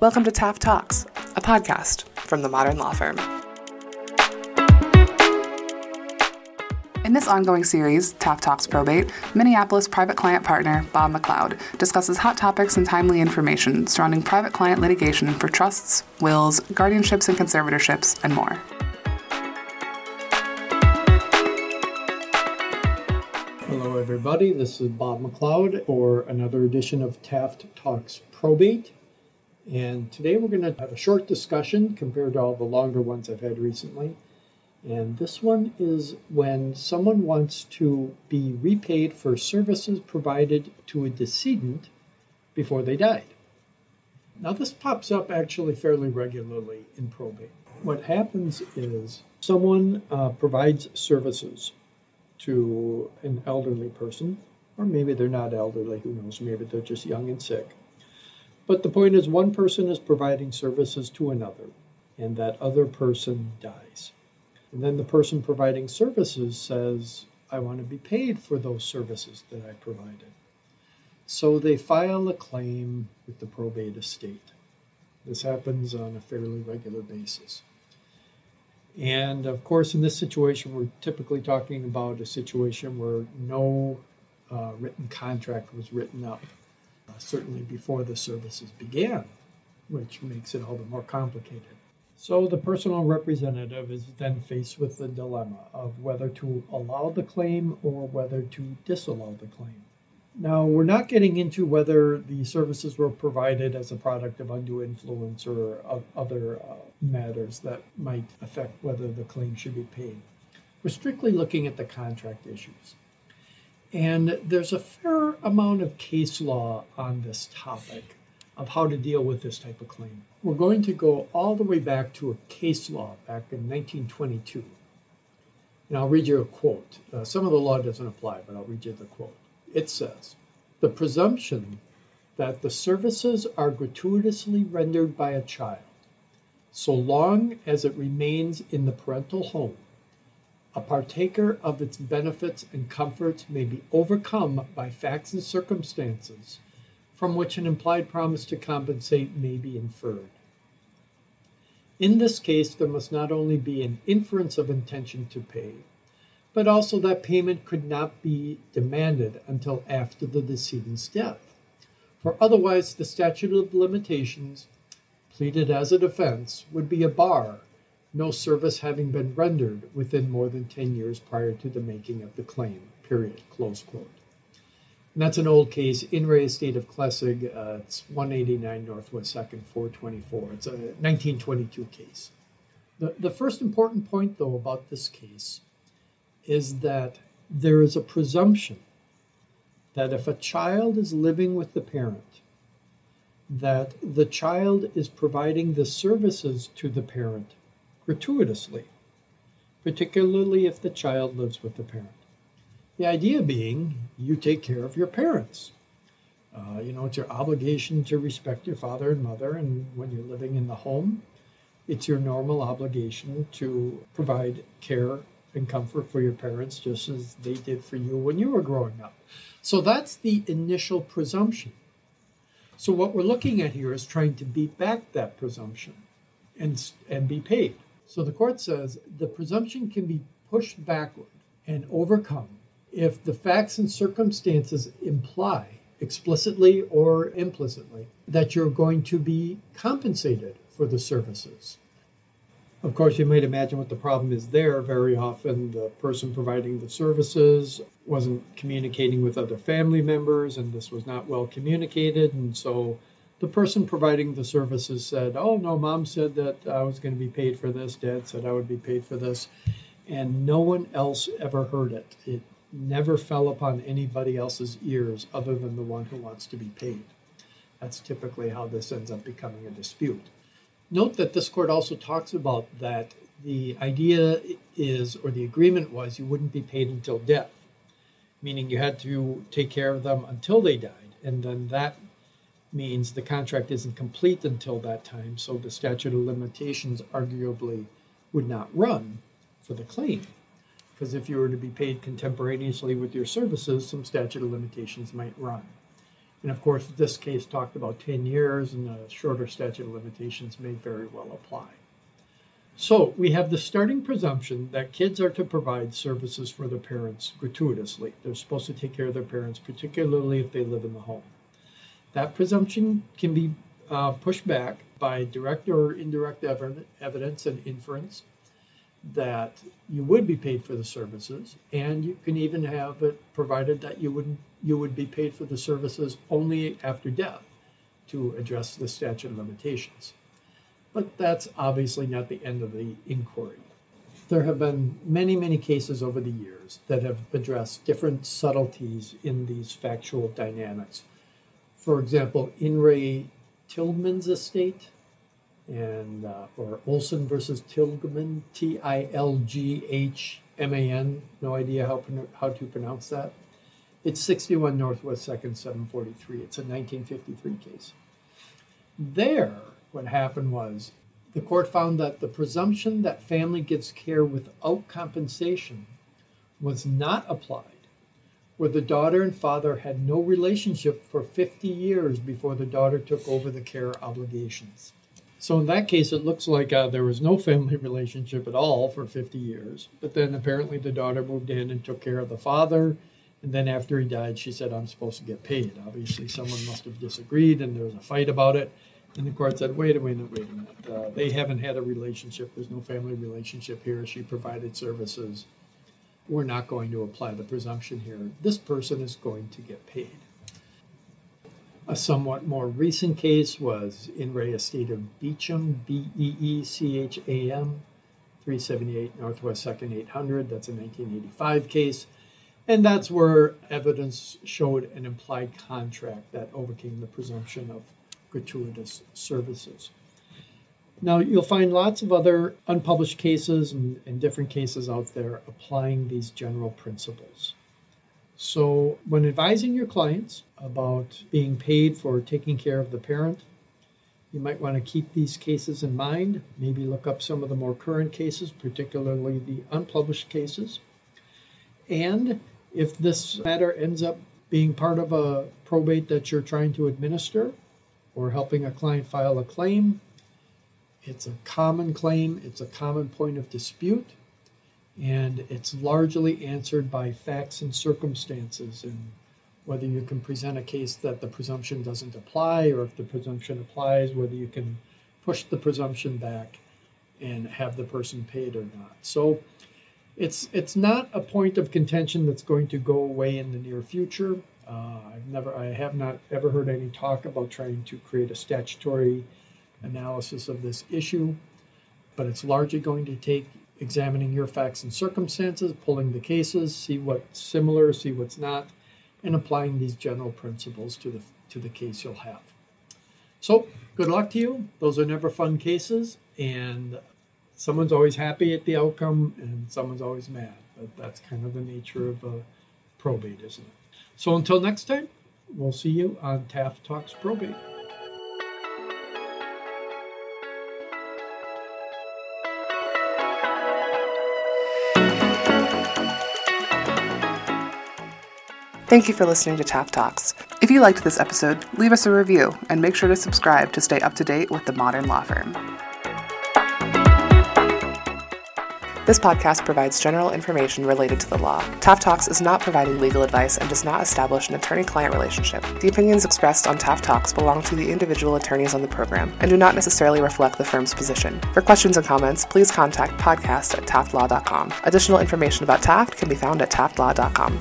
Welcome to Taft Talks, a podcast from the Modern Law Firm. In this ongoing series, Taft Talks Probate, Minneapolis private client partner Bob McLeod discusses hot topics and timely information surrounding private client litigation for trusts, wills, guardianships and conservatorships, and more. Hello, everybody. This is Bob McLeod for another edition of Taft Talks Probate. And today we're going to have a short discussion compared to all the longer ones I've had recently. And this one is when someone wants to be repaid for services provided to a decedent before they died. Now, this pops up actually fairly regularly in probate. What happens is someone uh, provides services to an elderly person, or maybe they're not elderly, who knows, maybe they're just young and sick. But the point is, one person is providing services to another, and that other person dies. And then the person providing services says, I want to be paid for those services that I provided. So they file a claim with the probate estate. This happens on a fairly regular basis. And of course, in this situation, we're typically talking about a situation where no uh, written contract was written up uh, certainly before the services began, which makes it all the more complicated. So the personal representative is then faced with the dilemma of whether to allow the claim or whether to disallow the claim. Now, we're not getting into whether the services were provided as a product of undue influence or other uh, matters that might affect whether the claim should be paid. We're strictly looking at the contract issues. And there's a fair amount of case law on this topic of how to deal with this type of claim. We're going to go all the way back to a case law back in 1922. And I'll read you a quote. Uh, some of the law doesn't apply, but I'll read you the quote. It says The presumption that the services are gratuitously rendered by a child, so long as it remains in the parental home, a partaker of its benefits and comforts may be overcome by facts and circumstances from which an implied promise to compensate may be inferred. In this case, there must not only be an inference of intention to pay, but also that payment could not be demanded until after the decedent's death. For otherwise, the statute of limitations, pleaded as a defense, would be a bar no service having been rendered within more than 10 years prior to the making of the claim, period, close quote. And that's an old case, In re Estate of Klessig, uh, it's 189 Northwest 2nd, 424. It's a 1922 case. The, the first important point, though, about this case is that there is a presumption that if a child is living with the parent, that the child is providing the services to the parent gratuitously, particularly if the child lives with the parent. The idea being you take care of your parents. Uh, you know, it's your obligation to respect your father and mother, and when you're living in the home, it's your normal obligation to provide care and comfort for your parents just as they did for you when you were growing up. So that's the initial presumption. So what we're looking at here is trying to beat back that presumption and, and be paid. So the court says the presumption can be pushed backward and overcome if the facts and circumstances imply, explicitly or implicitly, that you're going to be compensated for the services. Of course, you might imagine what the problem is there. Very often, the person providing the services wasn't communicating with other family members, and this was not well communicated. And so the person providing the services said, Oh, no, mom said that I was going to be paid for this. Dad said I would be paid for this. And no one else ever heard it. It never fell upon anybody else's ears other than the one who wants to be paid. That's typically how this ends up becoming a dispute. Note that this court also talks about that the idea is, or the agreement was, you wouldn't be paid until death, meaning you had to take care of them until they died. And then that means the contract isn't complete until that time, so the statute of limitations arguably would not run for the claim. Because if you were to be paid contemporaneously with your services, some statute of limitations might run. And of course, this case talked about 10 years, and the shorter statute of limitations may very well apply. So we have the starting presumption that kids are to provide services for their parents gratuitously. They're supposed to take care of their parents, particularly if they live in the home. That presumption can be uh, pushed back by direct or indirect evidence and inference that you would be paid for the services, and you can even have it provided that you would you would be paid for the services only after death to address the statute of limitations. But that's obviously not the end of the inquiry. There have been many, many cases over the years that have addressed different subtleties in these factual dynamics. For example, In re Tilghman's estate, and uh, or Olson versus Tilghman, T I L G H M A N. No idea how how to pronounce that. It's 61 Northwest Second 743. It's a 1953 case. There, what happened was the court found that the presumption that family gives care without compensation was not applied where the daughter and father had no relationship for 50 years before the daughter took over the care obligations. So, in that case, it looks like uh, there was no family relationship at all for 50 years. But then apparently the daughter moved in and took care of the father. And then after he died, she said, I'm supposed to get paid. Obviously, someone must have disagreed and there was a fight about it. And the court said, wait a minute, wait a minute. Uh, they haven't had a relationship. There's no family relationship here. She provided services. We're not going to apply the presumption here. This person is going to get paid. A somewhat more recent case was in re estate of Beecham, B E E C H A M, 378 Northwest 2nd 800. That's a 1985 case. And that's where evidence showed an implied contract that overcame the presumption of gratuitous services. Now, you'll find lots of other unpublished cases and, and, different cases out there applying these general principles. So, when advising your clients about being paid for taking care of the parent, you might want to keep these cases in mind. Maybe look up some of the more current cases, particularly the unpublished cases. And if this matter ends up being part of a probate that you're trying to administer, or helping a client file a claim. It's a common claim, it's a common point of dispute, and it's largely answered by facts and circumstances and whether you can present a case that the presumption doesn't apply or if the presumption applies, whether you can push the presumption back and have the person paid or not. So it's it's not a point of contention that's going to go away in the near future. Uh, I've never, I have not ever heard any talk about trying to create a statutory analysis of this issue, but it's largely going to take examining your facts and circumstances, pulling the cases, see what's similar, see what's not, and applying these general principles to the to the case you'll have. So, good luck to you. Those are never fun cases, and someone's always happy at the outcome, and someone's always mad. But that's kind of the nature of a probate, isn't it? So until next time, we'll see you on Taft Talks Probate. Thank you for listening to Taft Talks. If you liked this episode, leave us a review and make sure to subscribe to stay up to date with the modern law firm. This podcast provides general information related to the law. Taft Talks is not providing legal advice and does not establish an attorney client relationship. The opinions expressed on Taft Talks belong to the individual attorneys on the program and do not necessarily reflect the firm's position. For questions and comments, please contact podcast at taftlaw.com. Additional information about Taft can be found at taftlaw.com.